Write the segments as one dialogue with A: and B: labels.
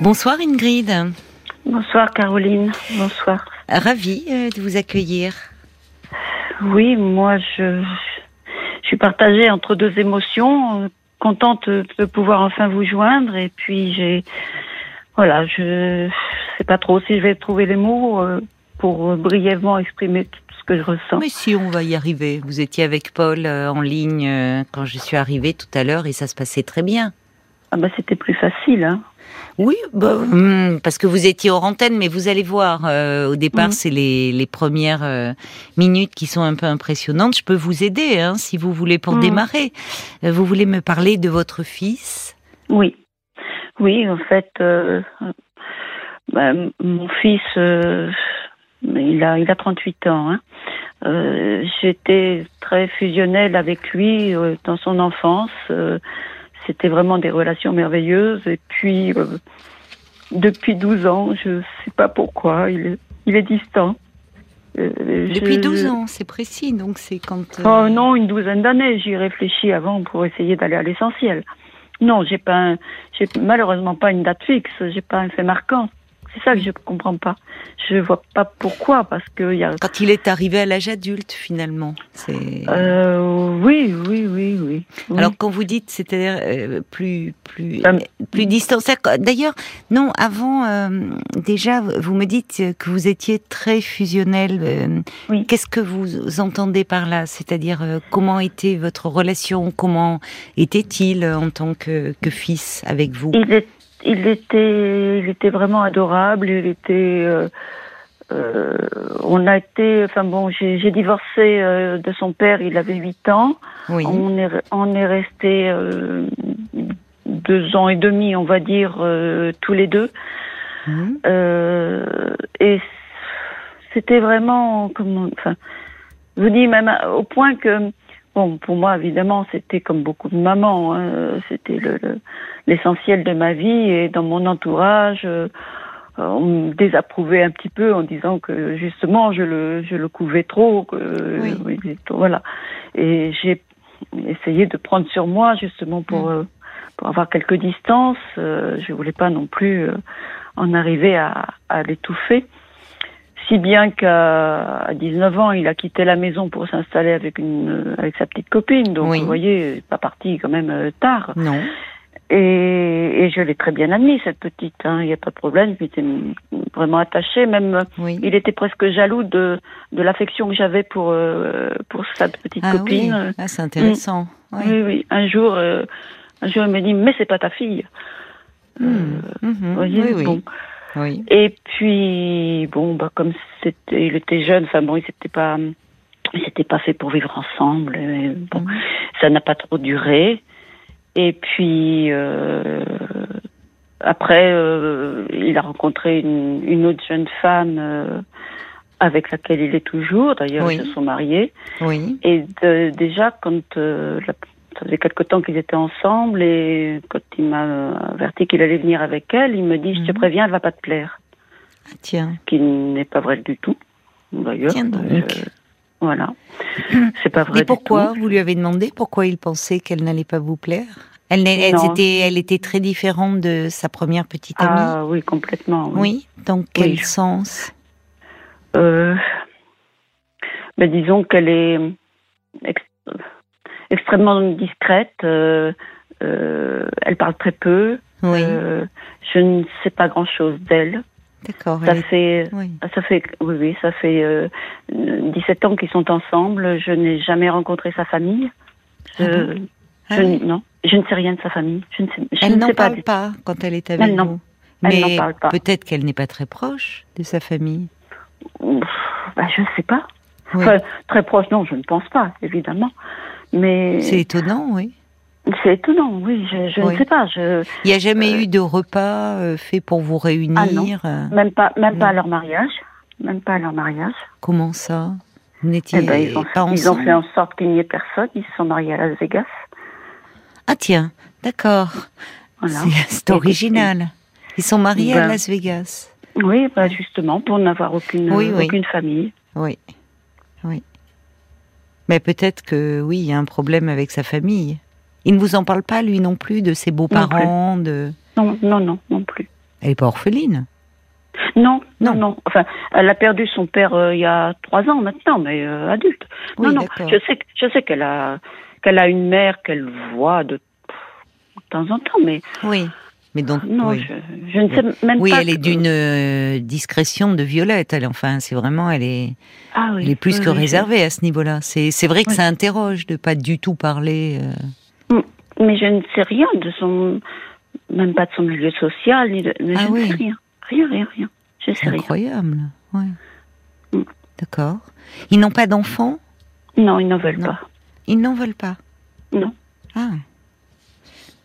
A: Bonsoir Ingrid.
B: Bonsoir Caroline. Bonsoir.
A: Ravie euh, de vous accueillir.
B: Oui, moi je, je suis partagée entre deux émotions. euh, Contente de pouvoir enfin vous joindre et puis j'ai voilà, je sais pas trop si je vais trouver les mots euh, pour brièvement exprimer tout ce que je ressens.
A: Mais si on va y arriver. Vous étiez avec Paul en ligne quand je suis arrivée tout à l'heure et ça se passait très bien.
B: Ah bah c'était plus facile hein.
A: Oui, bah, hum, parce que vous étiez hors antenne, mais vous allez voir. euh, au départ,
B: Mhm.
A: c'est les, les premières euh, minutes qui sont un peu impressionnantes. Je peux vous aider, hein, si vous voulez, pour
B: Mhm.
A: démarrer. Euh, vous voulez me parler de votre fils?
B: Oui. Oui, en fait euh, bah, mon fils il a il a 38 ans hein. J'étais très fusionnelle avec lui dans son enfance. C'était vraiment des relations merveilleuses. Et puis, euh, depuis 12 ans, je sais pas pourquoi, il est, il est distant. Euh,
A: Depuis
B: je-
A: 12 ans, c'est précis, donc c'est quand... euh,
B: Oh non, une douzaine d'années. J'y réfléchis avant pour essayer d'aller à l'essentiel. Non, j'ai pas, un- j'ai malheureusement pas une date fixe. J'ai pas un fait marquant. C'est ça que je comprends pas. Je vois pas pourquoi, parce que il y a.
A: Quand il est arrivé à l'âge adulte, finalement. C'est...
B: Euh, oui, oui, oui, oui. oui.
A: Alors quand vous dites c'est-à-dire euh, plus plus plus distant. c'est- D'ailleurs, non. Avant, euh, déjà, vous me dites que vous étiez très fusionnel.
B: Oui.
A: Qu'est-ce que vous entendez par là? C'est-à-dire comment était votre relation? Comment était-il en tant que, que fils avec vous?
B: Il, est, il était, il était vraiment adorable. Il était. euh, euh, on a été. Enfin bon, j'ai divorcé euh, de son père. Il avait 8 ans.
A: Oui.
B: On est, on est resté euh, deux ans et demi, on va dire, euh, tous les deux. Euh, et c'était vraiment, comment, enfin, je vous dis même au point que, bon, pour moi, évidemment, c'était comme beaucoup de mamans, hein, c'était le- le- l'essentiel de ma vie et dans mon entourage. euh, on me désapprouvait un petit peu en disant que justement je le je le couvais trop que
A: Oui.
B: voilà et j'ai essayé de prendre sur moi justement pour
A: Mm.
B: euh, pour avoir quelques distances euh, je voulais pas non plus euh, en arriver à, à l'étouffer si bien qu'à à 19 ans il a quitté la maison pour s'installer avec une avec sa petite copine donc
A: Oui.
B: vous voyez il est pas parti quand même euh, tard
A: Non.
B: et, et je l'ai très bien admis, cette petite. hein, Il n'y a pas de problème. Il était vraiment attaché. Même,
A: Oui.
B: il était presque jaloux de, de l'affection que j'avais pour, euh, pour sa petite
A: Ah oui.
B: copine.
A: Ah, c'est intéressant. Oui.
B: Oui, oui. Un jour, euh, un jour, il m'a dit, mais c'est pas ta fille. Euh, vous voyez,
A: Oui, oui.
B: bon.
A: Oui.
B: Et puis, bon, bah, comme c'était, il était jeune, enfin bon, il s'était pas, il s'était pas fait pour vivre ensemble. et bon,
A: Mhm.
B: ça n'a pas trop duré. Et puis euh, après, euh, il a rencontré une, une autre jeune femme euh, avec laquelle il est toujours. D'ailleurs,
A: Oui.
B: ils se sont mariés.
A: Oui.
B: Et de- déjà, quand euh, la- ça faisait quelque temps qu'ils étaient ensemble, et quand il m'a averti qu'il allait venir avec elle, il me dit "Je te
A: Mhm.
B: préviens, elle va pas te plaire."
A: Ah, tiens.
B: Ce qui n'est pas vrai du tout. D'ailleurs,
A: Tiens donc.
B: Je- voilà, c'est pas vrai. Du
A: pourquoi
B: tout.
A: Vous lui avez demandé pourquoi il pensait qu'elle n'allait pas vous plaire? Elle, était, elle était très différente de sa première petite amie.
B: Ah oui, complètement.
A: oui. Dans quel
B: Oui.
A: sens?
B: Euh, ben disons qu'elle est extrêmement discrète. euh, euh, elle parle très peu.
A: Oui.
B: euh, je ne sais pas grand-chose d'elle.
A: D'accord.
B: Ça
A: elle est- Oui.
B: ça fait, oui, oui, ça fait euh, 17 ans qu'ils sont ensemble. Je n'ai jamais rencontré sa famille. Je,
A: Ah bon Ah
B: je-
A: oui.
B: non, je ne sais rien de sa famille. Je ne sais, je
A: Elle
B: ne
A: n'en
B: pas.
A: parle
B: du-
A: pas quand elle est avec
B: Elle n'en
A: Mais
B: parle pas.
A: peut-être qu'elle n'est pas très proche de sa famille.
B: Ben, je ne sais pas.
A: Oui.
B: Enfin, très proche, non, je ne pense pas, évidemment. Mais
A: C'est étonnant, oui.
B: c'est étonnant, oui, je, je
A: Oui.
B: ne sais pas. Je,
A: Il n'y a jamais
B: Euh,
A: eu de repas euh, fait pour vous réunir. euh,
B: même pas, même pas à leur mariage. Même pas à leur mariage.
A: Comment ça? Vous n'étiez
B: Eh ben, ils, ont,
A: pas
B: ils ont fait en sorte qu'il n'y ait personne. Ils se sont mariés à Las Vegas.
A: Ah tiens, d'accord.
B: Voilà.
A: C'est- original. Ils sont mariés à
B: Ben.
A: Las Vegas.
B: Oui, bah, justement, pour n'avoir aucune,
A: Oui, oui.
B: aucune famille.
A: Oui, oui. Mais peut-être que oui, il y a un problème avec sa famille. Il ne vous en parle pas, lui non plus, de ses beaux-parents, de...
B: Non, non, non, non plus.
A: Elle n'est pas orpheline
B: non, non, non, Enfin, elle a perdu son père euh, il y a trois ans maintenant, mais euh, adulte. non, non. Je sais, je sais qu'elle a, qu'elle a une mère qu'elle voit de, temps en temps, mais.
A: Oui. Mais donc,
B: non, je, ne sais même
A: pas. Oui, elle est d'une euh, discrétion de Violette. Elle, enfin, c'est vraiment, elle est, ah elle est plus que réservée à ce niveau-là. C'est, c'est vrai que ça interroge de pas du tout parler.
B: Mm. Mais je ne sais rien de son, même pas de son milieu social, ni de, ah je ne sais rien, rien, rien, rien.
A: C'est incroyable. Ouais. Mm. D'accord. Ils n'ont pas d'enfants?
B: Non, ils n'en veulent pas.
A: Ils n'en veulent pas?
B: Non.
A: Ah.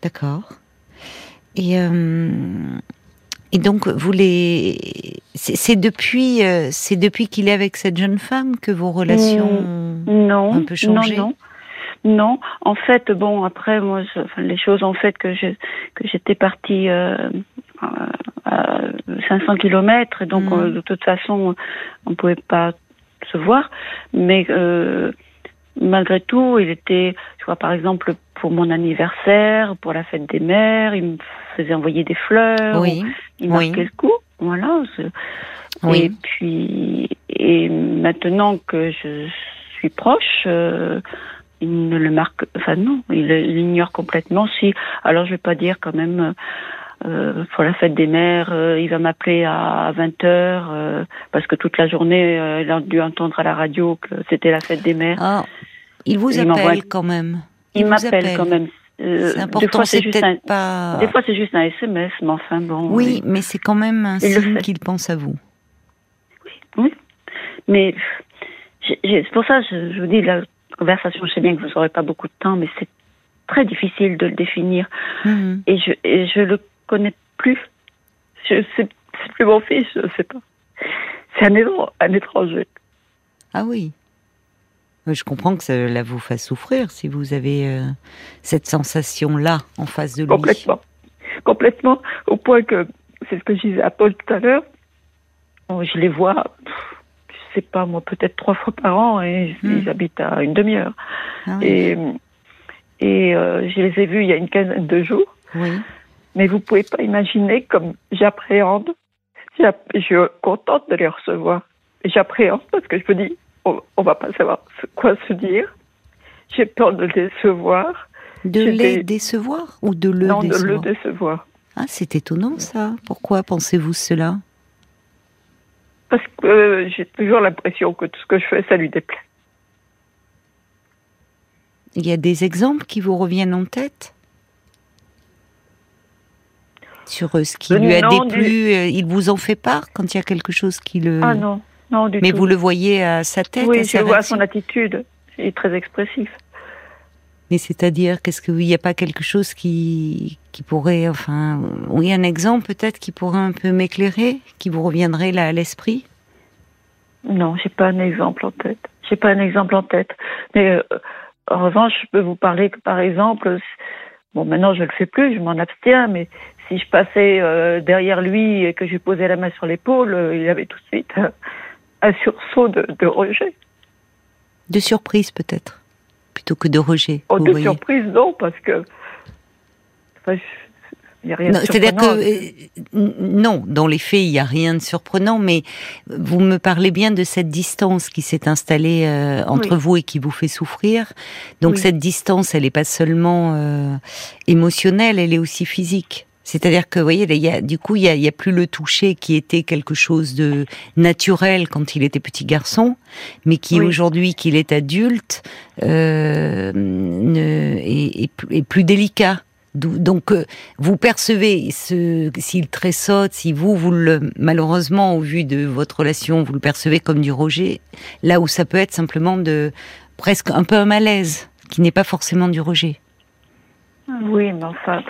A: D'accord. Et, euh, et donc, vous les. C'est depuis, euh, c'est depuis qu'il est avec cette jeune femme que vos relations
B: mm. non, ont un peu changé Non, non. Non, en fait, bon, après, moi, les choses ont fait que je que j'étais partie euh, à 500 kilomètres, et donc mm. de toute façon, on ne pouvait pas se voir. Mais euh, malgré tout, il était, tu vois, par exemple, pour mon anniversaire, pour la fête des mères, il me faisait envoyer des fleurs,
A: oui.
B: il marquait le coup, voilà. Oui. Et puis, et maintenant que je suis proche, euh, il ne le marque, enfin non, il, il ignore complètement. Si, alors je vais pas dire quand même euh, pour la fête des mères, euh, il va m'appeler à 20h euh, parce que toute la journée, il a dû entendre à la radio que c'était la fête des mères.
A: Ah, il vous appelle quand même.
B: Il, m'appelle quand même.
A: C'est important, c'est peut-être pas.
B: Des fois, c'est juste un SMS, mais enfin bon.
A: Oui, mais c'est quand même un signe qu'il pense à vous.
B: Oui, oui. Mais c'est pour ça, je, je vous dis, la conversation, je sais bien que vous n'aurez pas beaucoup de temps, mais c'est très difficile de le définir. Mhm. Et, je, et je le connais plus. Je sais, c'est plus mon fils, je ne sais pas. C'est un, un étranger.
A: Ah oui. Je comprends que cela vous fasse souffrir si vous avez euh, cette sensation-là en face de lui.
B: Complètement. Complètement. Au point que, c'est ce que je disais à Paul tout à l'heure, je les vois, je sais pas moi, peut-être trois fois par an et hmm. ils habitent à une demi-heure. Ah et, et euh, je les ai vus il y a une quinzaine de jours.
A: Oui.
B: Mais vous pouvez pas imaginer comme j'appréhende. Je suis contente de les recevoir. J'appréhende parce que je me dis, on, on va pas savoir quoi se dire. J'ai peur de les décevoir.
A: De les décevoir ou de le
B: non,
A: décevoir
B: de le décevoir.
A: Ah, c'est étonnant ça. Pourquoi pensez-vous cela
B: Parce que euh, j'ai toujours l'impression que tout ce que je fais, ça lui déplaît.
A: Il y a des exemples qui vous reviennent en tête sur euh, ce qui lui a déplu euh, Il vous en fait part quand il y a quelque chose qui le.
B: Ah non, non du
A: Mais vous le voyez à sa tête
B: Oui, je vois son attitude. Il est très expressif.
A: Mais c'est-à-dire, qu'est-ce que il n'y a pas quelque chose qui qui pourrait, enfin, oui, un exemple peut-être qui pourrait un peu m'éclairer, qui vous reviendrait là à l'esprit?
B: Non, j'ai pas un exemple en tête. J'ai pas un exemple en tête. Mais euh, en revanche, je peux vous parler que par exemple, bon, maintenant je le fais plus, je m'en abstiens, mais si je passais euh, derrière lui et que je lui posais la main sur l'épaule, euh, il avait tout de suite un sursaut de, rejet.
A: De surprise peut-être, plutôt que de rejet.
B: Oh, de surprise non, parce que
A: c'est-à-dire que euh, non, dans les faits, il n'y a rien de surprenant, mais vous me parlez bien de cette distance qui s'est installée entre vous et qui vous fait souffrir. Donc cette distance, elle n'est pas seulement émotionnelle, elle est aussi physique. C'est-à-dire que, vous voyez, il y a, du coup, il y, a, plus le toucher qui était quelque chose de naturel quand il était petit garçon, mais qui aujourd'hui, qu'il est adulte, euh, ne, est, plus délicat. Donc, euh, vous percevez ce, s'il tressaute, si vous, vous le, malheureusement, au vu de votre relation, vous le percevez comme du rejet, là où ça peut être simplement de presque un peu un malaise, qui n'est pas forcément du rejet.
B: Oui, mais enfin,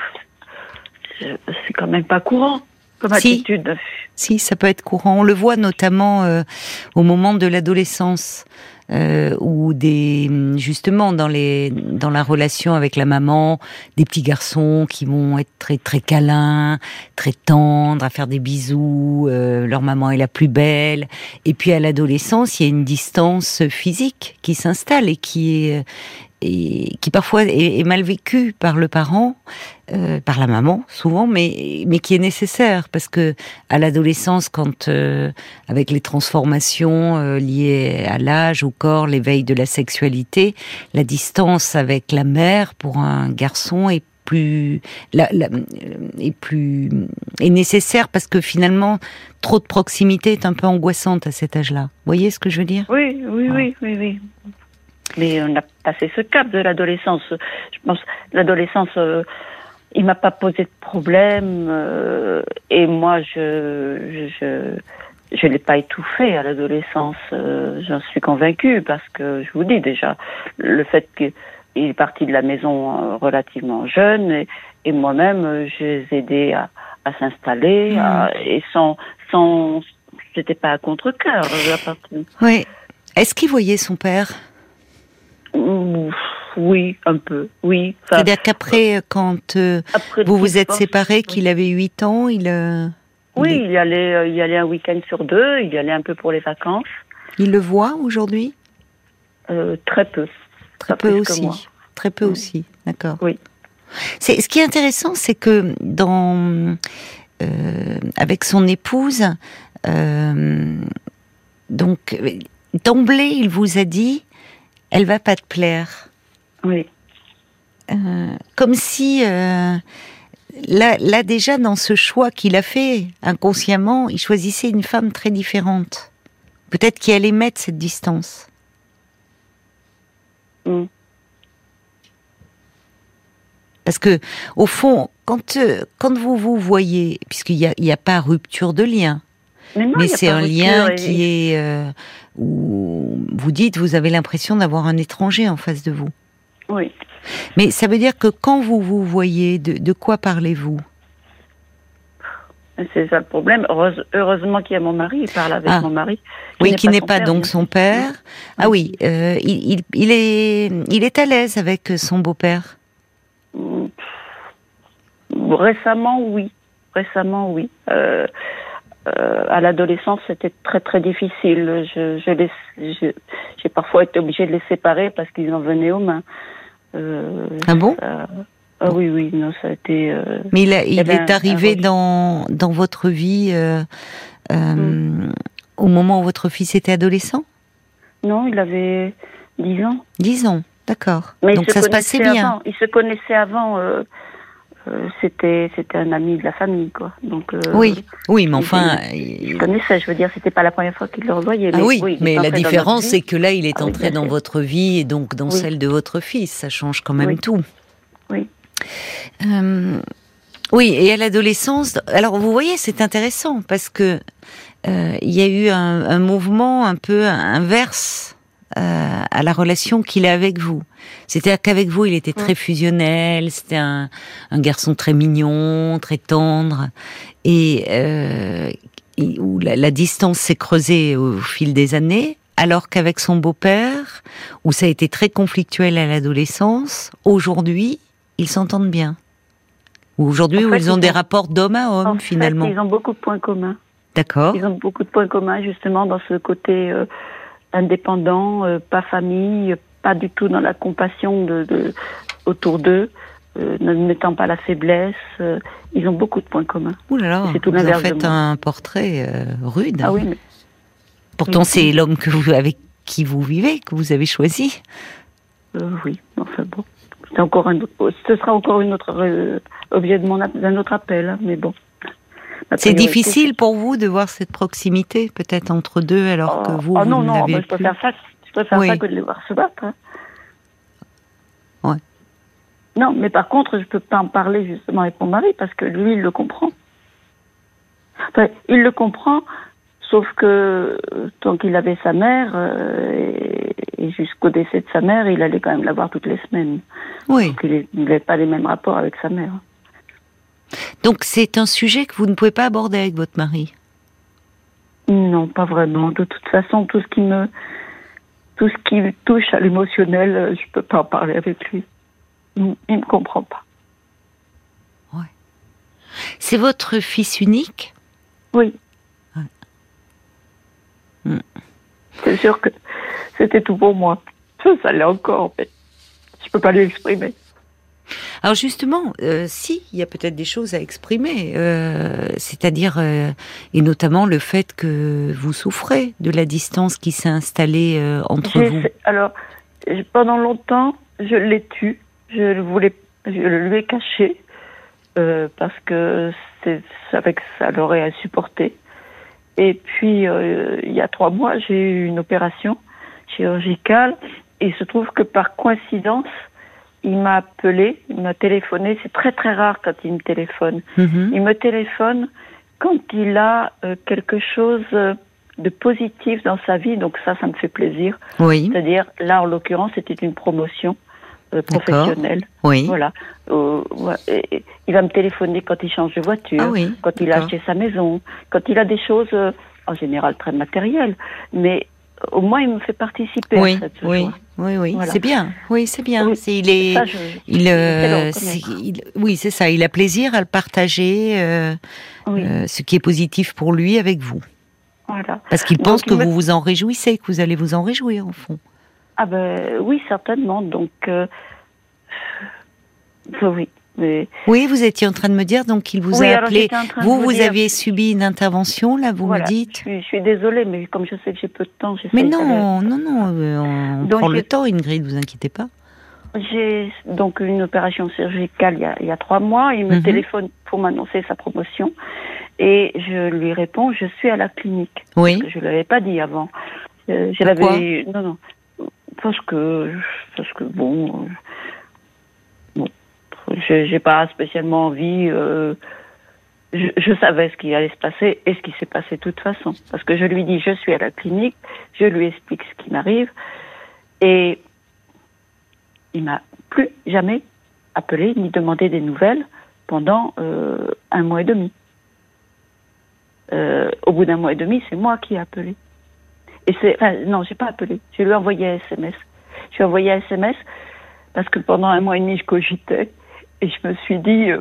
B: c'est quand même pas courant comme attitude.
A: Si, ça peut être courant. On le voit notamment euh, au moment de l'adolescence. Euh, ou des justement dans les dans la relation avec la maman des petits garçons qui vont être très très câlins très tendres à faire des bisous euh, leur maman est la plus belle et puis à l'adolescence il y a une distance physique qui s'installe et qui est et qui parfois est, mal vécu par le parent, euh, par la maman souvent, mais mais qui est nécessaire parce que à l'adolescence, quand euh, avec les transformations euh, liées à l'âge, au corps, l'éveil de la sexualité, la distance avec la mère pour un garçon est plus la, est plus est nécessaire parce que finalement trop de proximité est un peu angoissante à cet âge-là. Vous voyez ce que je veux dire?
B: Oui, oui, oui, oui, oui. Mais on a passé ce cap de l'adolescence. Je pense l'adolescence, euh, il m'a pas posé de problème euh, et moi je je je l'ai pas étouffé à l'adolescence. Euh, j'en suis convaincue parce que je vous dis déjà le fait qu'il est parti de la maison relativement jeune et, et moi-même je les ai aidés à, à s'installer mmh. et sans sans c'était pas à contre cœur
A: Oui. Est-ce qu'il voyait son père?
B: Oui, un peu, oui.
A: C'est-à-dire qu'après, euh, quand euh, vous vous êtes séparés, qu'il avait 8 ans, il...
B: Euh, oui, il, y allait, il y allait un week-end sur deux, il y allait un peu pour les vacances.
A: Il le voit aujourd'hui?
B: Très peu.
A: Très peu aussi. Très peu aussi, d'accord.
B: Oui.
A: C'est, ce qui est intéressant, c'est que dans, avec son épouse, donc d'emblée, il vous a dit elle va pas te plaire.
B: Oui.
A: Euh, comme si euh, là, là déjà dans ce choix qu'il a fait inconsciemment, il choisissait une femme très différente. Peut-être qu'il allait mettre cette distance. Mm. Parce que, au fond, quand, euh, quand vous vous voyez, puisqu'il n'y a, a, pas rupture de lien, mais, c'est un lien qui est où vous dites, vous avez l'impression d'avoir un étranger en face de vous.
B: Oui.
A: Mais ça veut dire que quand vous vous voyez, de, quoi parlez-vous?
B: C'est ça le problème. heureusement qu'il y a mon mari, il parle avec ah. mon mari.
A: Oui, qui n'est pas, donc son père. Ah oui, euh, il, il, est, il est à l'aise avec son beau-père?
B: Récemment, oui. Récemment, oui. Euh, euh, à l'adolescence, c'était très très difficile. Je, je j'ai parfois été obligée de les séparer parce qu'ils en venaient aux mains.
A: Euh, ah bon?
B: Ah oui, oui, non, ça a été. Euh,
A: Mais il, il est arrivé dans dans votre vie euh, mm. au moment où votre fils était adolescent?
B: Non, il avait 10 ans.
A: 10 ans, d'accord. Donc ça se passait bien.
B: Il se connaissait avant euh, c'était c'était un ami de la famille quoi. Donc
A: euh, oui, oui, mais enfin,
B: il, connaissait. Je veux dire, c'était pas la première fois qu'il le revoyait.
A: Ah oui, mais la différence c'est que là, il est ah entré dans votre vie et donc dans celle de votre fils. Ça change quand même tout.
B: Oui.
A: Euh, oui, et à l'adolescence, alors vous voyez, c'est intéressant parce que il y a eu un, un mouvement un peu inverse euh, à la relation qu'il a avec vous. C'est-à-dire qu'avec vous, il était très fusionnel, c'était un, un, garçon très mignon, très tendre, et euh, où la, la distance s'est creusée au fil des années, alors qu'avec son beau-père, où ça a été très conflictuel à l'adolescence, aujourd'hui, ils s'entendent bien. Aujourd'hui, où ils ont des rapports d'homme à homme, finalement.
B: ils ont beaucoup de points communs.
A: D'accord.
B: Ils ont beaucoup de points communs, justement, dans ce côté... Euh, indépendants, euh, pas famille, pas du tout dans la compassion de, de autour d'eux, euh, ne mettant pas la faiblesse. Euh, ils ont beaucoup de points communs.
A: Ouh là là, vous en faites un portrait rude.
B: Ah oui, mais...
A: Pourtant, c'est l'homme que vous, avec qui vous vivez, que vous avez choisi.
B: oui, enfin bon. C'est encore un, ce sera encore une autre objet de mon d'un autre appel, hein, mais bon.
A: C'est difficile pour vous de voir cette proximité, peut-être entre deux, alors que oh, vous, oh,
B: non,
A: vous
B: non, je préfère ça, je préfère ça que de les voir se battre. Hein.
A: Ouais.
B: Non, mais par contre, je peux pas en parler justement avec mon mari parce que lui, il le comprend. Enfin, il le comprend, sauf que tant qu'il avait sa mère euh, et, jusqu'au décès de sa mère, il allait quand même la voir toutes les semaines.
A: Oui.
B: Donc il n'avait pas les mêmes rapports avec sa mère.
A: Donc c'est un sujet que vous ne pouvez pas aborder avec votre mari?
B: Non, pas vraiment. De toute façon, tout ce qui me, tout ce qui touche à l'émotionnel, euh, je ne peux pas en parler avec lui. Il ne me comprend pas.
A: Ouais. C'est votre fils unique?
B: Oui. Hmm. C'est sûr que c'était tout pour moi. Ça, ça l'est encore, en fait. Je peux pas lui exprimer.
A: Alors justement, euh, si, il y a peut-être des choses à exprimer, euh, c'est-à-dire, euh, et notamment le fait que vous souffrez de la distance qui s'est installée entre vous.
B: Alors, pendant longtemps, je l'ai tu, je le voulais, je le lui ai caché parce que c'est avec ça l'aurait à supporter. Et puis, il y a trois mois, j'ai eu une opération chirurgicale. Et il se trouve que par coïncidence, il m'a appelé, il m'a téléphoné. C'est très très rare quand il me téléphone. Mhm. Il me téléphone quand il a euh, quelque chose euh, de positif dans sa vie. Donc ça, ça me fait plaisir.
A: Oui.
B: C'est-à-dire, là, en l'occurrence, c'était une promotion euh, professionnelle.
A: Oui.
B: Voilà. il va me téléphoner quand il change de voiture,
A: ah oui.
B: quand il a acheté sa maison, quand il a des choses, en général, très matérielles. Mais au moins il me fait participer
A: oui,
B: à cette
A: oui, Oui, oui, c'est bien. Oui, c'est bien. il est, il, euh, oui, c'est ça. Il a plaisir à le partager, euh, euh, ce qui est positif pour lui avec vous.
B: Voilà.
A: Parce qu'il pense que vous vous en réjouissez, que vous allez vous en réjouir au fond.
B: Ah ben oui, certainement. Donc oui.
A: Oui, vous étiez en train de me dire donc qu'il vous a appelé. Vous, vous, aviez subi une intervention là, vous me dites.
B: Je suis, désolée, mais comme je sais que j'ai peu de temps,
A: Mais non, non, non, euh, on prend le temps, Ingrid, vous inquiétez pas.
B: J'ai donc une opération chirurgicale il y a, il y a trois mois. Il me mhm. téléphone pour m'annoncer sa promotion et je lui réponds je suis à la clinique.
A: Oui.
B: je ne l'avais pas dit avant. Euh, je l'avais non non parce que parce que bon je n'ai pas spécialement envie. Euh, je, savais ce qui allait se passer et ce qui s'est passé de toute façon. Parce que je lui dis, je suis à la clinique, je lui explique ce qui m'arrive. Et il m'a plus jamais appelé ni demandé des nouvelles pendant euh, un mois et demi. Euh, au bout d'un mois et demi, c'est moi qui ai appelé. Et c'est, enfin, non, j'ai pas appelé. Je lui ai envoyé un SMS. Je lui ai envoyé un SMS parce que pendant un mois et demi, je cogitais. Et je me suis dit, euh,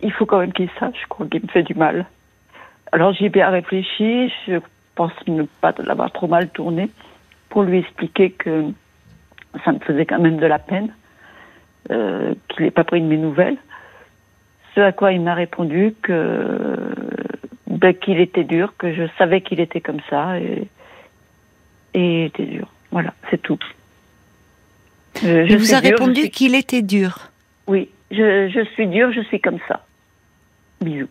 B: il faut quand même qu'il sache qu'il me fait du mal. Alors j'ai bien réfléchi, je pense ne pas l'avoir trop mal tourné, pour lui expliquer que ça me faisait quand même de la peine, euh, qu'il n'ait pas pris de mes nouvelles. Ce à quoi il m'a répondu que ben, qu'il était dur, que je savais qu'il était comme ça et, et il était dur. Voilà, c'est tout.
A: Euh, il vous a répondu qu'il était dur.
B: Oui, je, je suis dure, je suis comme ça. Bisous.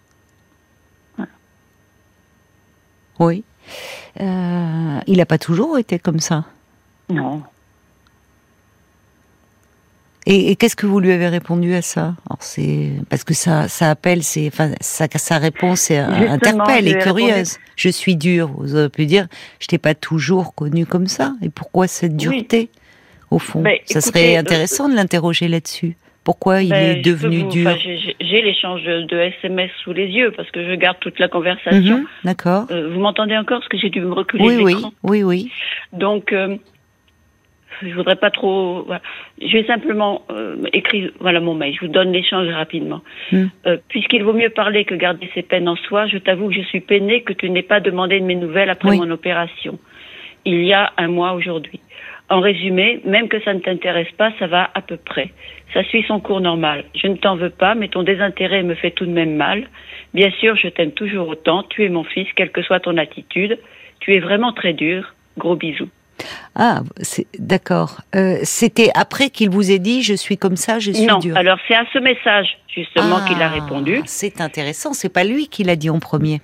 A: Oui. Euh, il n'a pas toujours été comme ça
B: Non.
A: Et, qu'est-ce que vous lui avez répondu à ça? C'est parce que ça, ça appelle, c'est, enfin, sa, sa réponse est, interpelle et curieuse. Je suis dure. Vous auriez pu dire, je t'ai pas toujours connu comme ça. Et pourquoi cette dureté, au fond Ça serait euh, intéressant de l'interroger là-dessus. Pourquoi il ben, est devenu dur
B: J'ai l'échange de SMS sous les yeux parce que je garde toute la conversation. Mhm,
A: d'accord.
B: Euh, vous m'entendez encore parce que j'ai dû me reculer
A: oui, oui, oui, oui.
B: Donc, euh, je voudrais pas trop. Je vais simplement euh, écrire voilà mon mail. Je vous donne l'échange rapidement. Hmm. Puisqu'il vaut mieux parler que garder ses peines en soi, je t'avoue que je suis peinée que tu n'aies pas demandé de mes nouvelles après mon opération. Il y a un mois aujourd'hui. En résumé, même que ça ne t'intéresse pas, ça va à peu près. Ça suit son cours normal. Je ne t'en veux pas, mais ton désintérêt me fait tout de même mal. Bien sûr, je t'aime toujours autant. Tu es mon fils, quelle que soit ton attitude. Tu es vraiment très dur. Gros bisous.
A: Ah, d'accord. Euh, c'était après qu'il vous ait dit je suis comme ça, je suis
B: non,
A: dur.
B: alors c'est à ce message justement qu'il a ah, répondu.
A: C'est intéressant. C'est pas lui qui l'a dit en premier.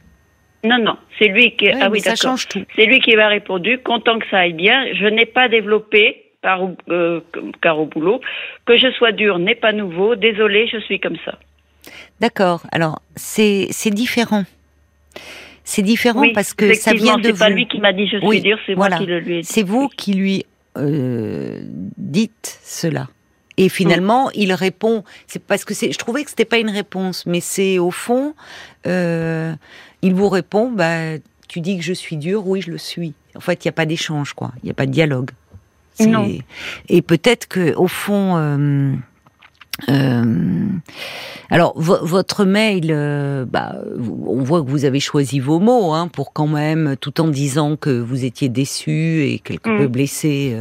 B: Non, non, c'est lui qui.
A: ah oui, ça change tout.
B: C'est lui qui m'a répondu. Content que ça aille bien. Je n'ai pas développé, par, euh, car au boulot, que je sois dur n'est pas nouveau. Désolé, je suis comme ça.
A: D'accord. Alors c'est c'est différent. C'est différent parce que ça vient de vous.
B: C'est pas lui qui m'a dit je suis dur, c'est moi qui le lui ai dit.
A: C'est vous qui lui euh, dites cela. Et finalement, il répond. C'est parce que c'est. Je trouvais que c'était pas une réponse, mais c'est au fond. Euh, il vous répond, bah, tu dis que je suis dur, oui, je le suis. En fait, il n'y a pas d'échange, quoi. Il n'y a pas de dialogue.
B: Non.
A: Et peut-être que, au fond, euh, Euh, alors, votre mail, euh, bah, on voit que vous avez choisi vos mots hein, pour quand même, tout en disant que vous étiez déçu et quelque mm. peu blessé,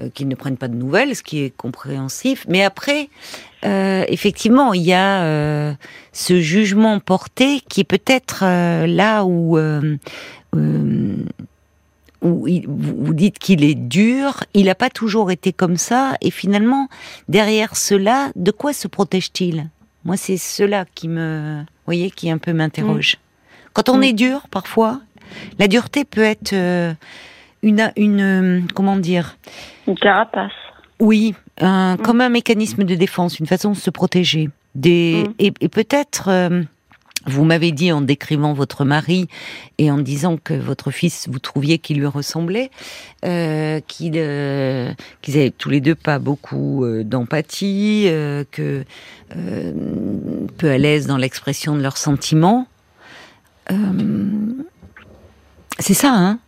A: euh, qu'ils ne prennent pas de nouvelles, ce qui est compréhensif. Mais après, effectivement, il y a ce jugement porté qui est peut-être là où où vous dites qu'il est dur, il n'a pas toujours été comme ça, et finalement, derrière cela, de quoi se protège-t-il? Moi, c'est cela qui me, voyez, qui un peu m'interroge. Mm. Quand on mm. est dur, parfois, la dureté peut être euh, une, une, comment dire?
B: Une carapace.
A: Oui, un, mm. comme un mécanisme de défense, une façon de se protéger. Des, et, peut-être. Euh, vous m'avez dit en décrivant votre mari et en disant que votre fils, vous trouviez qu'il lui ressemblait, euh, qu'ils euh, avaient tous les deux pas beaucoup euh, d'empathie, euh, que euh, peu à l'aise dans l'expression de leurs sentiments. C'est ça, hein?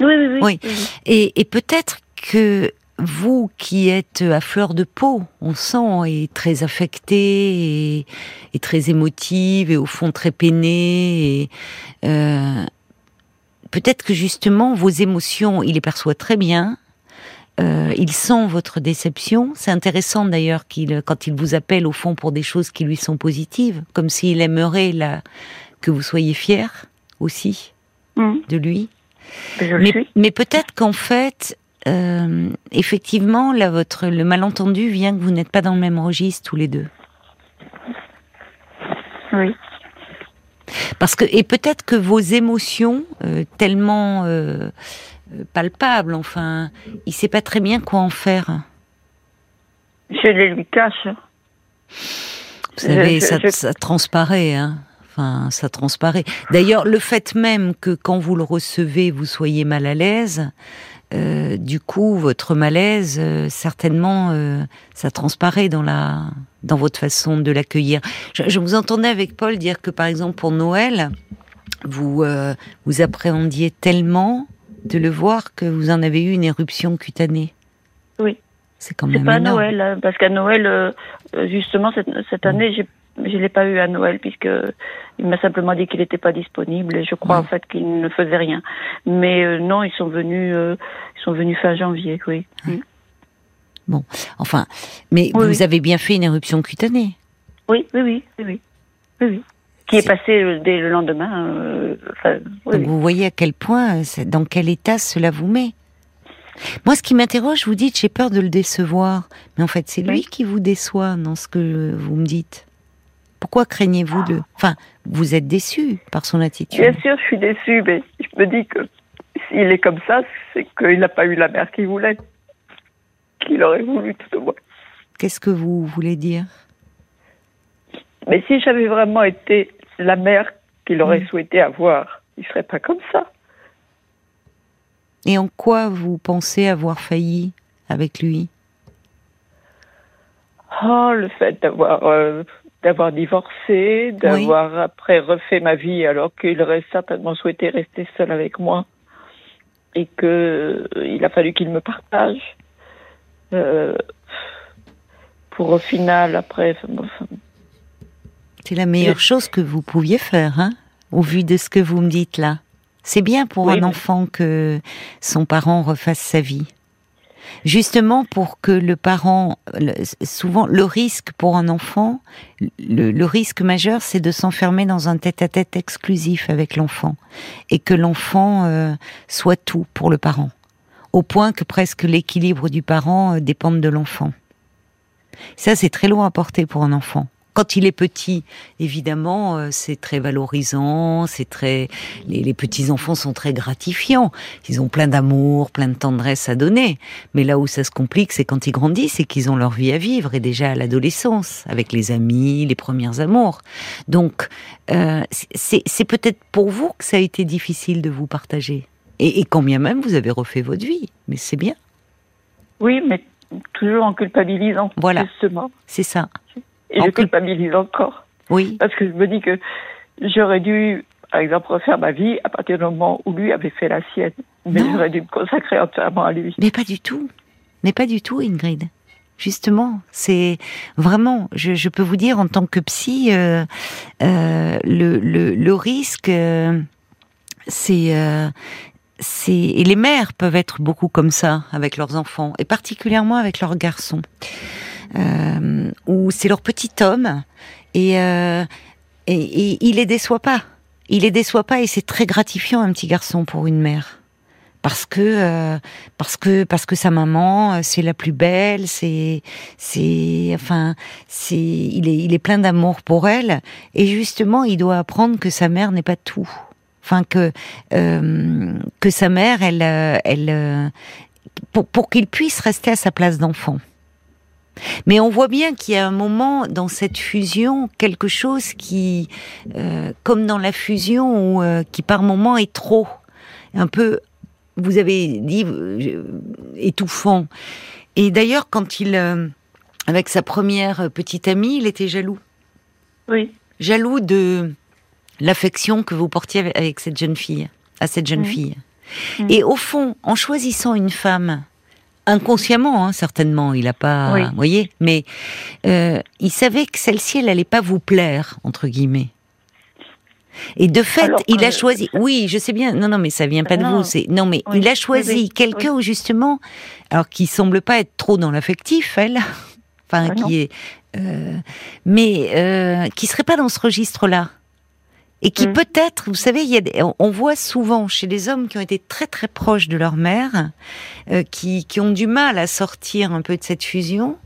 B: Oui, oui, oui.
A: oui. Et, et peut-être que vous qui êtes à fleur de peau, on sent, et très affectée, et, très émotive, et au fond très peinée, euh, peut-être que justement vos émotions, il les perçoit très bien, euh, il sent votre déception. C'est intéressant d'ailleurs qu'il, quand il vous appelle au fond pour des choses qui lui sont positives, comme s'il aimerait la, que vous soyez fier aussi mmh. de lui. Mais, mais peut-être qu'en fait, euh, effectivement, là, votre le malentendu vient que vous n'êtes pas dans le même registre tous les deux.
B: Oui.
A: Parce que et peut-être que vos émotions, euh, tellement euh, palpables, enfin, il sait pas très bien quoi en faire.
B: Je les lui cache.
A: Vous savez, ça, ça, transparaît, hein. Enfin, ça transparaît. D'ailleurs, le fait même que quand vous le recevez, vous soyez mal à l'aise, euh, du coup, votre malaise, euh, certainement, euh, ça transparaît dans la, dans votre façon de l'accueillir. Je, vous entendais avec Paul dire que, par exemple, pour Noël, vous vous appréhendiez tellement de le voir que vous en avez eu une éruption cutanée.
B: Oui.
A: C'est quand même. C'est
B: pas Noël, hein, parce qu'à Noël, justement cette, cette année, j'ai je l'ai pas eu à Noël puisque il m'a simplement dit qu'il n'était pas disponible et je crois en fait qu'il ne faisait rien. Mais euh, non, ils sont venus, euh, ils sont venus fin janvier, oui. Mm.
A: Bon, enfin, mais vous avez bien fait une éruption cutanée.
B: Oui, oui, oui, oui, oui, oui. Qui est, passée euh, dès le lendemain.
A: Donc vous voyez à quel point, dans quel état cela vous met. Moi, ce qui m'interroge, vous dites, j'ai peur de le décevoir. Mais en fait, c'est lui qui vous déçoit dans ce que vous me dites. Pourquoi craignez-vous de... Enfin, vous êtes déçu par son attitude?
B: Bien sûr, je suis déçue, mais je me dis que s'il est comme ça, c'est qu'il n'a pas eu la mère qu'il voulait. Qu'il aurait voulu tout au moins.
A: Qu'est-ce que vous voulez dire?
B: Mais si j'avais vraiment été la mère qu'il aurait souhaité avoir, il ne serait pas comme ça.
A: Et en quoi vous pensez avoir failli avec lui?
B: Oh, le fait d'avoir euh, d'avoir divorcé, d'avoir après refait ma vie alors qu'il aurait certainement souhaité rester seul avec moi et que euh, il a fallu qu'il me partage euh, pour au final après.
A: C'est la meilleure chose que vous pouviez faire, hein, au vu de ce que vous me dites là. C'est bien pour un enfant que son parent refasse sa vie justement pour que le parent, souvent le risque pour un enfant, le, risque majeur, c'est de s'enfermer dans un tête-à-tête exclusif avec l'enfant et que l'enfant euh, soit tout pour le parent, au point que presque l'équilibre du parent euh, dépende de l'enfant. Ça, c'est très loin à porter pour un enfant. Quand il est petit, évidemment, euh, c'est très valorisant, c'est très. Les, petits enfants sont très gratifiants. Ils ont plein d'amour, plein de tendresse à donner. Mais là où ça se complique, c'est quand ils grandissent et qu'ils ont leur vie à vivre, et déjà à l'adolescence, avec les amis, les premiers amours. Donc, euh, c'est peut-être pour vous que ça a été difficile de vous partager. Et, et quand bien même vous avez refait votre vie, mais c'est bien.
B: Oui, mais toujours en culpabilisant.
A: Voilà. C'est ça.
B: Et je culpabilise encore.
A: Oui.
B: Parce que je me dis que j'aurais dû, par exemple, refaire ma vie à partir du moment où lui avait fait la sienne. Mais j'aurais dû me consacrer entièrement à lui.
A: Mais pas du tout. Mais pas du tout, Ingrid. justement. C'est vraiment, je, peux vous dire en tant que psy, euh, euh, le, le, risque, euh, c'est c'est et les mères peuvent être beaucoup comme ça avec leurs enfants et particulièrement avec leurs garçons, où c'est leur petit homme et, et, et il les déçoit pas. Il les déçoit pas et c'est très gratifiant un petit garçon pour une mère parce que euh, parce que parce que sa maman euh, c'est la plus belle, c'est c'est enfin c'est il est il est plein d'amour pour elle et justement il doit apprendre que sa mère n'est pas tout. Enfin que euh, que sa mère elle elle pour, pour qu'il puisse rester à sa place d'enfant. Mais on voit bien qu'il y a un moment dans cette fusion quelque chose qui, comme dans la fusion, où, qui par moment est trop, un peu vous avez dit euh, étouffant. Et d'ailleurs, quand il, euh, avec sa première petite amie, il était jaloux.
B: Oui.
A: Jaloux de l'affection que vous portiez avec cette jeune fille, à cette jeune fille. Et au fond, en choisissant une femme, inconsciemment, hein, certainement, il n'a pas, vous voyez, mais euh, il savait que celle-ci, elle n'allait pas vous plaire, entre guillemets. Et de fait, il a choisi. Oui, je sais bien. Non, non, mais ça vient pas de vous. C'est non, mais il a choisi quelqu'un où justement, alors qui semble pas être trop dans l'affectif, elle. Enfin, ah qui est, euh, mais euh, qui serait pas dans ce registre-là et qui mm. peut-être, vous savez, il y a on voit souvent chez des hommes qui ont été très très proches de leur mère, euh, qui, qui ont du mal à sortir un peu de cette fusion.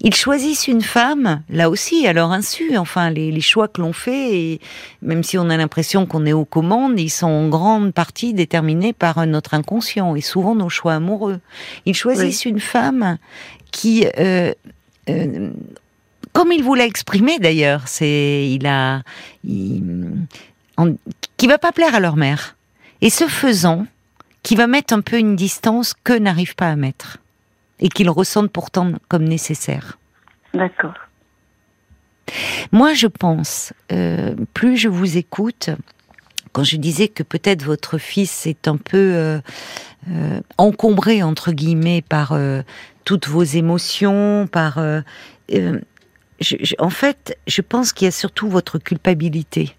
A: Ils choisissent une femme, là aussi, à leur insu. Enfin, les, les choix que l'on fait, et même si on a l'impression qu'on est aux commandes, ils sont en grande partie déterminés par notre inconscient et souvent nos choix amoureux. Ils choisissent une femme qui euh, euh, comme il vous l'a exprimé d'ailleurs, c'est il a qui va pas plaire à leur mère. Et ce faisant, qui va mettre un peu une distance que n'arrive pas à mettre et qu'ils ressentent pourtant comme nécessaire.
B: D'accord.
A: Moi, je pense, euh, plus je vous écoute, quand je disais que peut-être votre fils est un peu euh, euh, encombré entre guillemets par toutes vos émotions, par en fait, je pense qu'il y a surtout votre culpabilité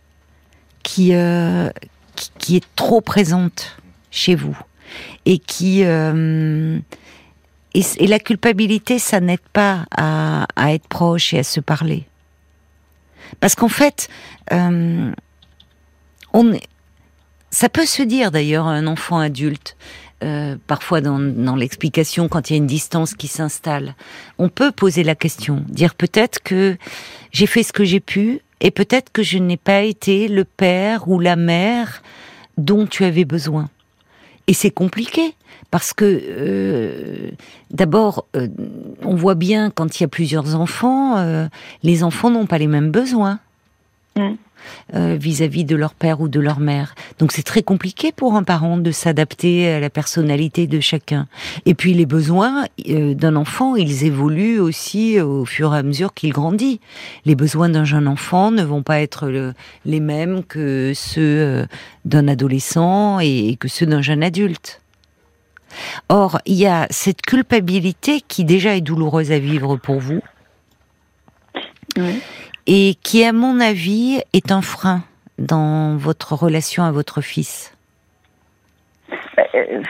A: qui, euh, est trop présente chez vous et euh, la culpabilité, ça n'aide pas à, être proche et à se parler. Parce qu'en fait, euh, on ça peut se dire d'ailleurs à un enfant adulte. Euh, parfois dans, l'explication quand il y a une distance qui s'installe. On peut poser la question, dire peut-être que j'ai fait ce que j'ai pu et peut-être que je n'ai pas été le père ou la mère dont tu avais besoin. Et c'est compliqué parce que euh, d'abord, euh, on voit bien quand il y a plusieurs enfants, les enfants n'ont pas les mêmes besoins. Mmh. Euh, vis-à-vis de leur père ou de leur mère. Donc c'est très compliqué pour un parent de s'adapter à la personnalité de chacun. Et puis les besoins euh, d'un enfant, ils évoluent aussi au fur et à mesure qu'il grandit. Les besoins d'un jeune enfant ne vont pas être les mêmes que ceux euh, d'un adolescent et, que ceux d'un jeune adulte. Or, il y a cette culpabilité qui déjà est douloureuse à vivre pour vous. Oui et qui, à mon avis, est un frein dans votre relation à votre fils
B: euh,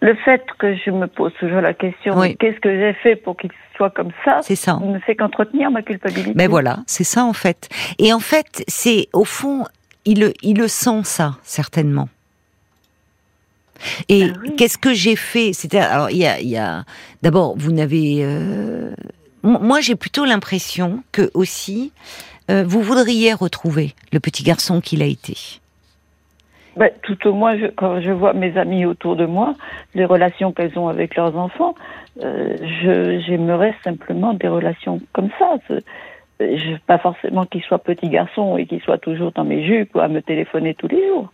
B: Le fait que je me pose toujours la question qu'est-ce que j'ai fait pour qu'il soit comme ça?
A: C'est ça.
B: ne fait qu'entretenir ma culpabilité.
A: Mais ben voilà, c'est ça en fait. Et en fait, c'est au fond, il le, il le sent ça certainement. Et ah qu'est-ce que j'ai fait? C'était alors il y a, y a d'abord vous n'avez euh, moi, j'ai plutôt l'impression que aussi euh, vous voudriez retrouver le petit garçon qu'il a été.
B: Ben, tout au moins, quand je vois mes amis autour de moi, les relations qu'elles ont avec leurs enfants, euh, j'aimerais simplement des relations comme ça. Pas forcément qu'il soit petit garçon et qu'il soit toujours dans mes jupes ou à me téléphoner tous les jours,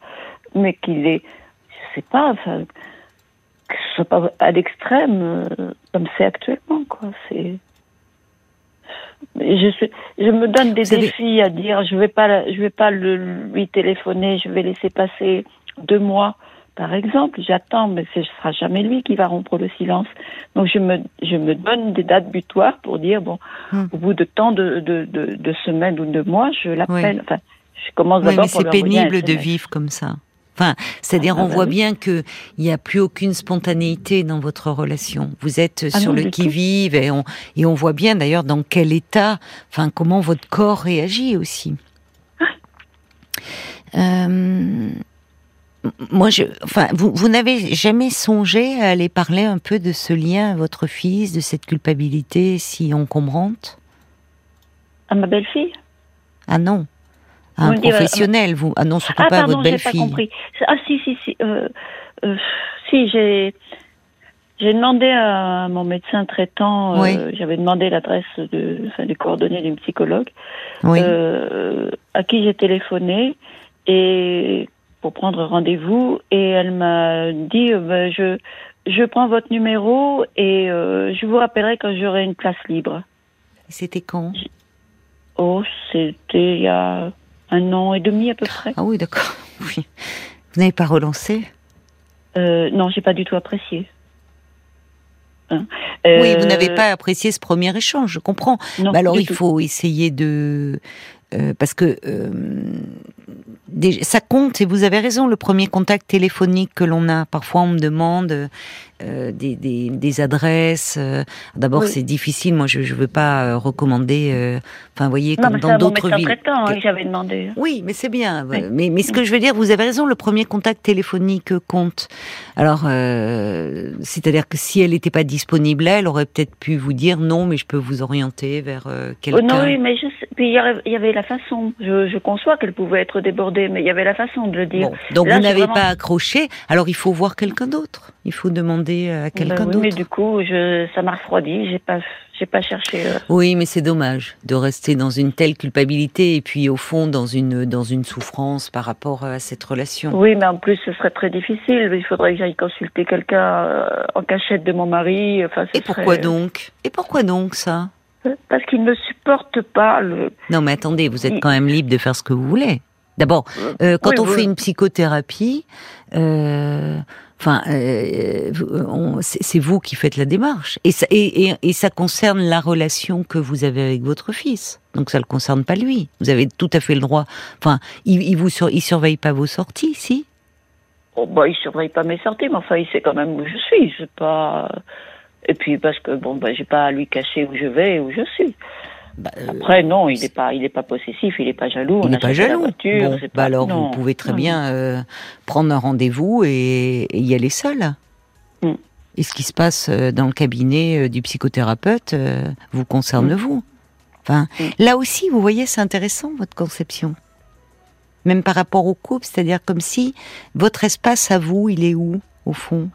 B: mais qu'il est, je sais pas, que ce soit pas à l'extrême euh, comme c'est actuellement, quoi. Je, suis, je me donne des défis à dire je vais pas je vais pas le, lui téléphoner, je vais laisser passer deux mois par exemple, j'attends, mais ce sera jamais lui qui va rompre le silence. Donc je me, je me donne des dates butoirs pour dire, bon, hum. au bout de tant de, de, de, semaines ou de mois, je l'appelle. Enfin, je commence d'abord
A: oui, mais c'est pénible de vivre comme ça. Enfin, c'est-à-dire, ah, on bah voit bien qu'il n'y a plus aucune spontanéité dans votre relation. Vous êtes ah sur le qui-vive et on, et on voit bien d'ailleurs dans quel état, enfin, comment votre corps réagit aussi. Euh, moi, je, enfin, vous, vous n'avez jamais songé à aller parler un peu de ce lien à votre fils, de cette culpabilité si encombrante?
B: À ma belle-fille?
A: Ah non un professionnel, vous Ah non, surtout ah, pas votre belle-fille. Pas compris.
B: Ah si, si, si. Euh, euh, si, j'ai... J'ai demandé à mon médecin traitant, euh, j'avais demandé l'adresse de, enfin, des coordonnées d'une psychologue, oui. euh, à qui j'ai téléphoné et pour prendre rendez-vous et elle m'a dit euh, ben, je je prends votre numéro et euh, je vous rappellerai quand j'aurai une place libre.
A: C'était quand?
B: Oh, c'était il y a un an et demi à peu près.
A: Ah oui, d'accord. Oui. Vous n'avez pas relancé
B: euh, Non, j'ai pas du tout apprécié.
A: Hein. oui, vous n'avez pas apprécié ce premier échange, je comprends. Non, alors il faut essayer de euh, parce que euh, ça compte et vous avez raison. Le premier contact téléphonique que l'on a, parfois on me demande euh, des, des, des, adresses. Euh, d'abord, c'est difficile. Moi, je ne veux pas euh, recommander. Euh, enfin, vous voyez, comme dans d'autres villes.
B: Hein, j'avais demandé.
A: Oui, mais c'est bien. Mais, mais ce que je veux dire, vous avez raison. Le premier contact téléphonique compte. Alors, c'est-à-dire que si elle n'était pas disponible, elle aurait peut-être pu vous dire non, mais je peux vous orienter vers quelqu'un.
B: non, oui, mais je puis il y avait la façon. Je, je conçois qu'elle pouvait être débordée, mais il y avait la façon de le dire.
A: donc vous n'avez pas accroché. Alors il faut voir quelqu'un d'autre. Il faut demander à ben quelqu'un d'autre.
B: Mais du coup, je, ça m'a refroidi. J'ai pas, j'ai pas cherché. Euh.
A: Oui, mais c'est dommage de rester dans une telle culpabilité et puis au fond dans une dans une souffrance par rapport à cette relation.
B: Oui, mais en plus, ce serait très difficile. Il faudrait que j'aille consulter quelqu'un euh, en cachette de mon mari. Enfin,
A: et pourquoi donc? Et pourquoi donc ça?
B: Parce qu'il ne supporte pas le.
A: Non, mais attendez, vous êtes quand même libre de faire ce que vous voulez. D'abord, euh, quand on fait une psychothérapie, euh, Enfin, euh, c'est vous qui faites la démarche, et ça, et, et, ça, concerne la relation que vous avez avec votre fils. Donc ça le concerne pas lui. Vous avez tout à fait le droit. Enfin, il, il vous il surveille pas vos sorties, si?
B: Oh bah, il surveille pas mes sorties, mais enfin, il sait quand même où je suis. C'est pas. Et puis parce que bon, bah, j'ai pas à lui cacher où je vais et où je suis. Bah, euh, Après, non, il n'est pas, il est pas possessif, il n'est pas jaloux.
A: Il n'est pas jaloux. Voiture, bah alors, vous pouvez très bien euh, prendre un rendez-vous et, y aller seul. Mm. Et ce qui se passe euh, dans le cabinet du psychothérapeute vous concerne mm. vous. Enfin, mm. là aussi, vous voyez, c'est intéressant votre conception. Même par rapport au couple, c'est-à-dire comme si votre espace à vous, il est où, au fond?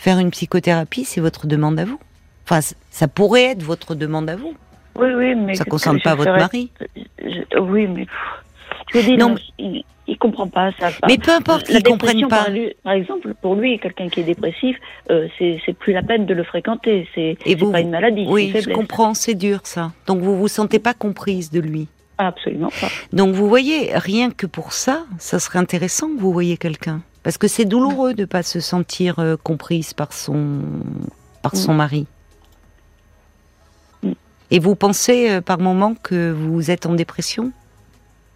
A: Faire une psychothérapie, c'est votre demande à vous. Enfin, ça pourrait être votre demande à vous.
B: Oui, oui, mais.
A: Ça ne concerne pas votre mari
B: Oui, mais. Je dis, non, il, ne comprend pas ça.
A: Mais peu importe qu'il ne comprenne pas.
B: Par, exemple, pour lui, quelqu'un qui est dépressif, euh, c'est plus la peine de le fréquenter. C'est pas une maladie.
A: Oui, je comprends, c'est dur ça. Donc vous vous sentez pas comprise de lui.
B: Absolument pas.
A: Donc vous voyez, rien que pour ça, ça serait intéressant que vous voyez quelqu'un. Parce que c'est douloureux de ne pas se sentir euh, comprise par son, par son mm. mari. Et vous pensez euh, par moment que vous êtes en dépression?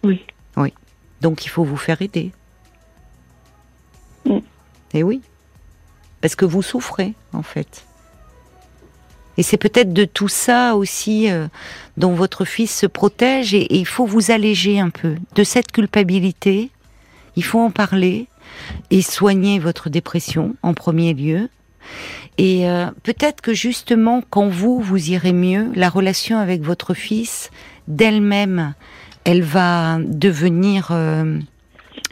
B: Oui.
A: Oui. Donc il faut vous faire aider.
B: Mm.
A: Et oui. Parce que vous souffrez, en fait. Et c'est peut-être de tout ça aussi euh, dont votre fils se protège et il faut vous alléger un peu de cette culpabilité. Il faut en parler et soigner votre dépression en premier lieu. Et euh, peut-être que justement, quand vous, vous irez mieux, la relation avec votre fils, d'elle-même, elle va devenir euh,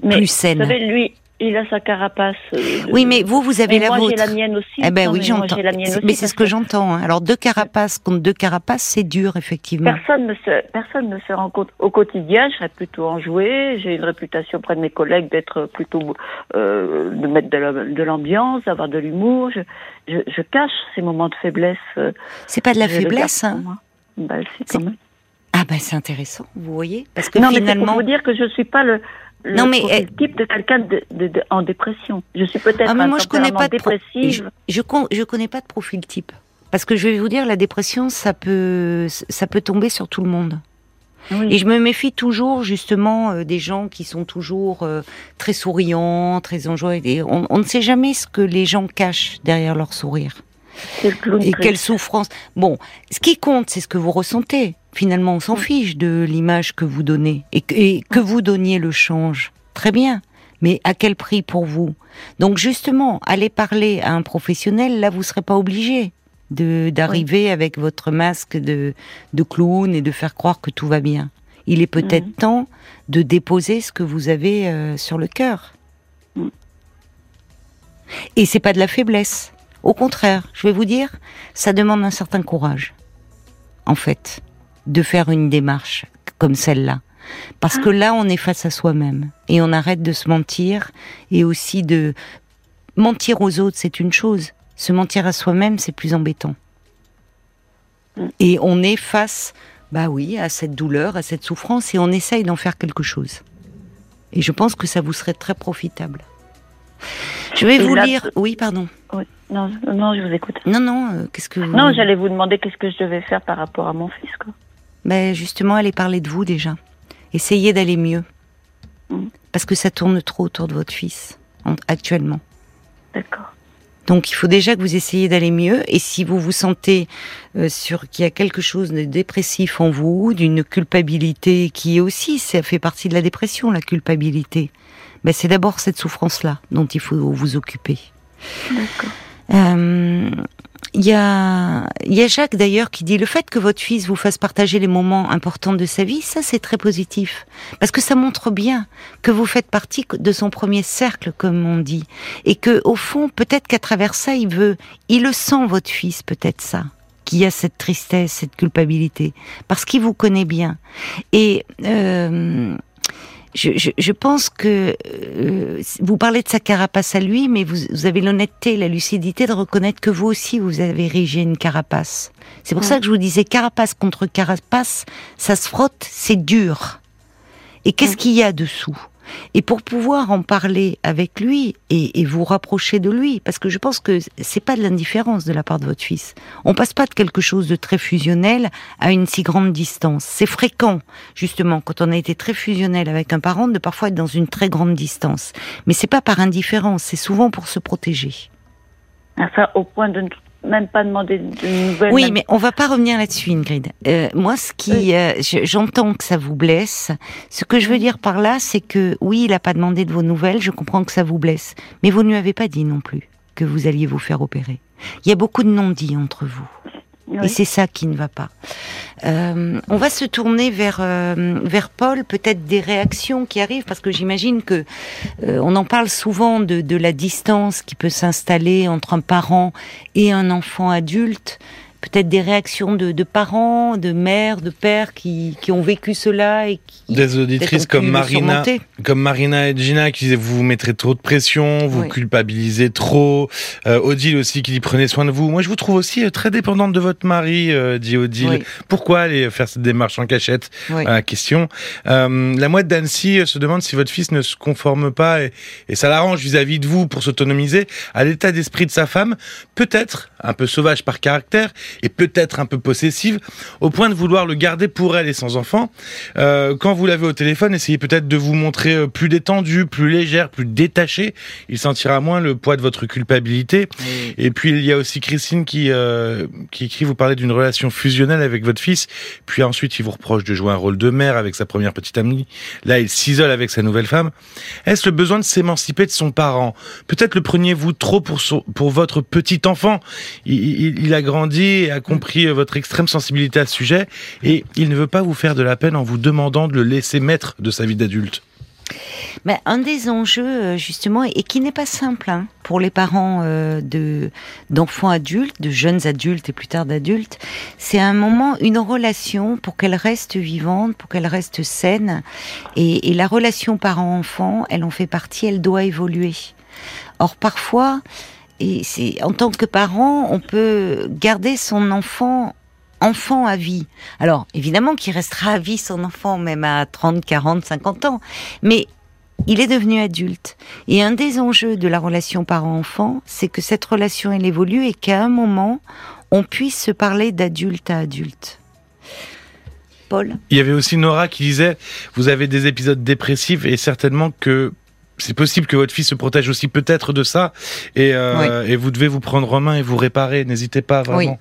A: plus saine. Vous
B: savez, lui, il a sa carapace. Euh,
A: oui, mais vous, vous avez la
B: moi,
A: vôtre.
B: j'ai la mienne aussi.
A: Eh ben oui, j'entends. Mais c'est ce que j'entends. Hein. Alors deux carapaces contre deux carapaces, c'est dur, effectivement.
B: Personne ne se, personne ne se rend compte. Au quotidien, je serais plutôt enjouée. J'ai une réputation auprès de mes collègues d'être plutôt euh, de mettre de l'ambiance, d'avoir de l'humour. Je, je, je, cache ces moments de faiblesse. Euh,
A: c'est pas de la faiblesse, hein.
B: Bah, c'est quand même.
A: Ah ben c'est intéressant, vous voyez, parce que
B: non,
A: finalement.
B: mais pour vous dire que je suis pas le le non, mais profil type de quelqu'un de, en dépression. Je suis peut-être ah,
A: moi, je connais pas
B: de dépressive.
A: Je, je, connais pas de profil type. Parce que je vais vous dire, la dépression, ça peut, ça peut tomber sur tout le monde. Et je me méfie toujours justement euh, des gens qui sont toujours euh, très souriants, très enjoyés. On, on, ne sait jamais ce que les gens cachent derrière leur sourire. Et quelle souffrance. Bon, ce qui compte, c'est ce que vous ressentez. Finalement, on s'en fiche de l'image que vous donnez et que, vous donniez le change. Très bien. Mais à quel prix pour vous? Donc justement, aller parler à un professionnel, là, vous serez pas obligé de d'arriver avec votre masque de, de clown et de faire croire que tout va bien. Il est peut-être temps de déposer ce que vous avez euh, sur le cœur. Mm. Et c'est pas de la faiblesse. Au contraire, je vais vous dire, ça demande un certain courage, en fait, de faire une démarche comme celle-là. Parce que là, on est face à soi-même et on arrête de se mentir et aussi de mentir aux autres, c'est une chose. Se mentir à soi-même, c'est plus embêtant. Et on est face, bah oui, à cette douleur, à cette souffrance et on essaye d'en faire quelque chose. Et je pense que ça vous serait très profitable. Je vais vous lire. Oui, pardon.
B: Oui. Non, non, je vous écoute.
A: Non, non, euh, qu'est-ce que vous...
B: Non, j'allais vous demander qu'est-ce que je devais faire par rapport à mon fils, quoi.
A: Ben, justement, allez parler de vous déjà. Essayez d'aller mieux. Mm. Parce que ça tourne trop autour de votre fils, actuellement.
B: D'accord.
A: Donc il faut déjà que vous essayiez d'aller mieux. Et si vous vous sentez euh, sur qu'il y a quelque chose de dépressif en vous, d'une culpabilité qui est aussi, ça fait partie de la dépression, la culpabilité. Ben c'est d'abord cette souffrance-là dont il faut vous occuper.
B: D'accord.
A: Euh, il y a, y a Jacques d'ailleurs qui dit le fait que votre fils vous fasse partager les moments importants de sa vie, ça c'est très positif. Parce que ça montre bien que vous faites partie de son premier cercle comme on dit. Et que au fond peut-être qu'à travers ça il veut, il le sent votre fils peut-être ça qu'il y a cette tristesse, cette culpabilité. Parce qu'il vous connaît bien. Et euh, je, pense que euh, vous parlez de sa carapace à lui, mais vous, avez l'honnêteté, la lucidité de reconnaître que vous aussi, vous avez érigé une carapace. C'est pour ça que je vous disais, carapace contre carapace, ça se frotte, c'est dur. Et qu'est-ce qu'il y a dessous? Et pour pouvoir en parler avec lui et, vous rapprocher de lui, parce que je pense que c'est pas de l'indifférence de la part de votre fils. On passe pas de quelque chose de très fusionnel à une si grande distance. C'est fréquent, justement, quand on a été très fusionnel avec un parent, de parfois être dans une très grande distance. Mais c'est pas par indifférence, c'est souvent pour se protéger.
B: Enfin, au point de même pas de nouvelles.
A: Oui, mais on va pas revenir là-dessus, Ingrid. Euh, moi, ce qui, euh, j'entends que ça vous blesse. Ce que je veux dire par là, c'est que oui, il a pas demandé de vos nouvelles. Je comprends que ça vous blesse, mais vous ne lui avez pas dit non plus que vous alliez vous faire opérer. Il y a beaucoup de non-dits entre vous. Et c'est ça qui ne va pas. Euh, on va se tourner vers euh, vers Paul, peut-être des réactions qui arrivent, parce que j'imagine que euh, on en parle souvent de, de la distance qui peut s'installer entre un parent et un enfant adulte peut-être des réactions de, de, parents, de mères, de pères qui, qui ont vécu cela et qui
C: des auditrices comme Marina, comme Marina et Gina qui disaient vous vous mettrez trop de pression, vous culpabilisez trop. Euh, Odile aussi qui dit prenez soin de vous. Moi je vous trouve aussi euh, très dépendante de votre mari, euh, dit Odile. Pourquoi aller faire cette démarche en cachette la Question. Euh, la mouette d'Annecy se demande si votre fils ne se conforme pas et, et ça l'arrange vis-à-vis de vous pour s'autonomiser à l'état d'esprit de sa femme, peut-être un peu sauvage par caractère et peut-être un peu possessive, au point de vouloir le garder pour elle et sans enfant. Euh, quand vous l'avez au téléphone, essayez peut-être de vous montrer euh, plus détendu, plus légère, plus détaché. Il sentira moins le poids de votre culpabilité. Et puis il y a aussi Christine qui euh, qui écrit vous parlez d'une relation fusionnelle avec votre fils, puis ensuite il vous reproche de jouer un rôle de mère avec sa première petite amie. Là, il s'isole avec sa nouvelle femme. Est-ce le besoin de s'émanciper de son parent? Peut-être le preniez-vous trop pour son, pour votre petit enfant? Il, il a grandi a compris euh, votre extrême sensibilité à ce sujet et il ne veut pas vous faire de la peine en vous demandant de le laisser maître de sa vie d'adulte.
A: Mais un des enjeux, euh, justement, et qui n'est pas simple hein, pour les parents euh, de d'enfants adultes, de jeunes adultes et plus tard d'adultes, c'est un moment, une relation pour qu'elle reste vivante, pour qu'elle reste saine. Et, et la relation parent-enfant, elle en fait partie, elle doit évoluer. Or, parfois, et c'est en tant que parent, on peut garder son enfant enfant à vie. Alors, évidemment qu'il restera à vie son enfant, même à 30, 40, 50 ans. Mais il est devenu adulte. Et un des enjeux de la relation parent-enfant, c'est que cette relation, elle évolue et qu'à un moment, on puisse se parler d'adulte à adulte. Paul?
C: Il y avait aussi Nora qui disait, vous avez des épisodes dépressifs et certainement que c'est possible que votre fils se protège aussi peut-être de ça et, euh, et, vous devez vous prendre en main et vous réparer. N'hésitez pas vraiment.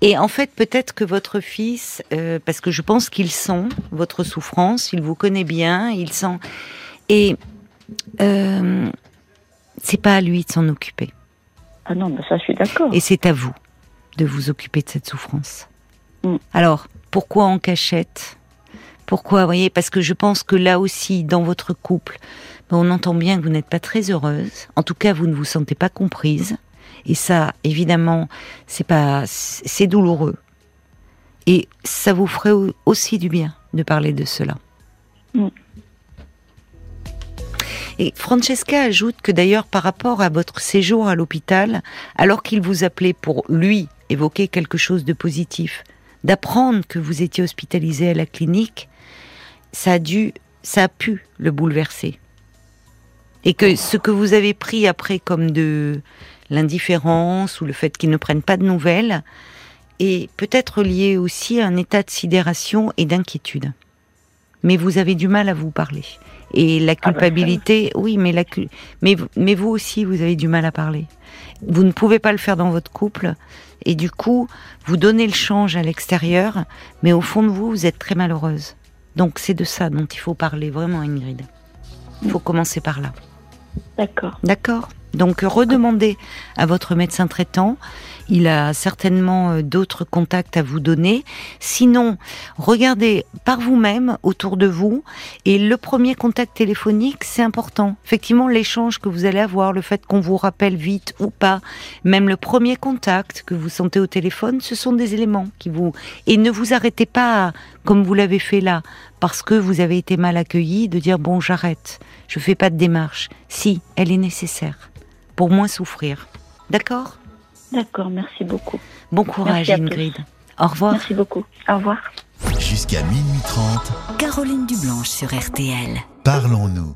A: Et en fait, peut-être que votre fils, euh, parce que je pense qu'il sent votre souffrance, il vous connaît bien, il sent. Et euh, c'est pas à lui de s'en occuper.
B: Ah non, mais ça, je suis d'accord.
A: Et c'est à vous de vous occuper de cette souffrance. Mm. Alors, pourquoi en cachette? Pourquoi, vous voyez, parce que je pense que là aussi, dans votre couple, on entend bien que vous n'êtes pas très heureuse. En tout cas, vous ne vous sentez pas comprise. Et ça, évidemment, c'est pas, c'est douloureux. Et ça vous ferait aussi du bien de parler de cela. Mm. Et Francesca ajoute que d'ailleurs, par rapport à votre séjour à l'hôpital, alors qu'il vous appelait pour lui évoquer quelque chose de positif, d'apprendre que vous étiez hospitalisé à la clinique, ça a dû, ça a pu le bouleverser. Et que ce que vous avez pris après comme de l'indifférence ou le fait qu'ils ne prennent pas de nouvelles est peut-être lié aussi à un état de sidération et d'inquiétude. Mais vous avez du mal à vous parler. Et la ah bah, culpabilité, oui, mais, la, mais, mais vous aussi, vous avez du mal à parler. Vous ne pouvez pas le faire dans votre couple. Et du coup, vous donnez le change à l'extérieur, mais au fond de vous, vous êtes très malheureuse. Donc c'est de ça dont il faut parler vraiment, Ingrid. Il faut commencer par là.
B: D'accord.
A: D'accord. Donc redemandez à votre médecin traitant. Il a certainement euh, d'autres contacts à vous donner. Sinon, regardez par vous-même autour de vous. Et le premier contact téléphonique, c'est important. Effectivement, l'échange que vous allez avoir, le fait qu'on vous rappelle vite ou pas, même le premier contact que vous sentez au téléphone, ce sont des éléments qui vous... Et ne vous arrêtez pas, comme vous l'avez fait là, parce que vous avez été mal accueilli, de dire bon, j'arrête, je fais pas de démarche. Si, elle est nécessaire pour moins souffrir. D'accord?
B: D'accord, merci beaucoup.
A: Bon courage Ingrid. Au revoir.
B: Merci beaucoup. Au revoir.
D: Jusqu'à minuit 30. Caroline Dublanche sur RTL. Parlons-nous.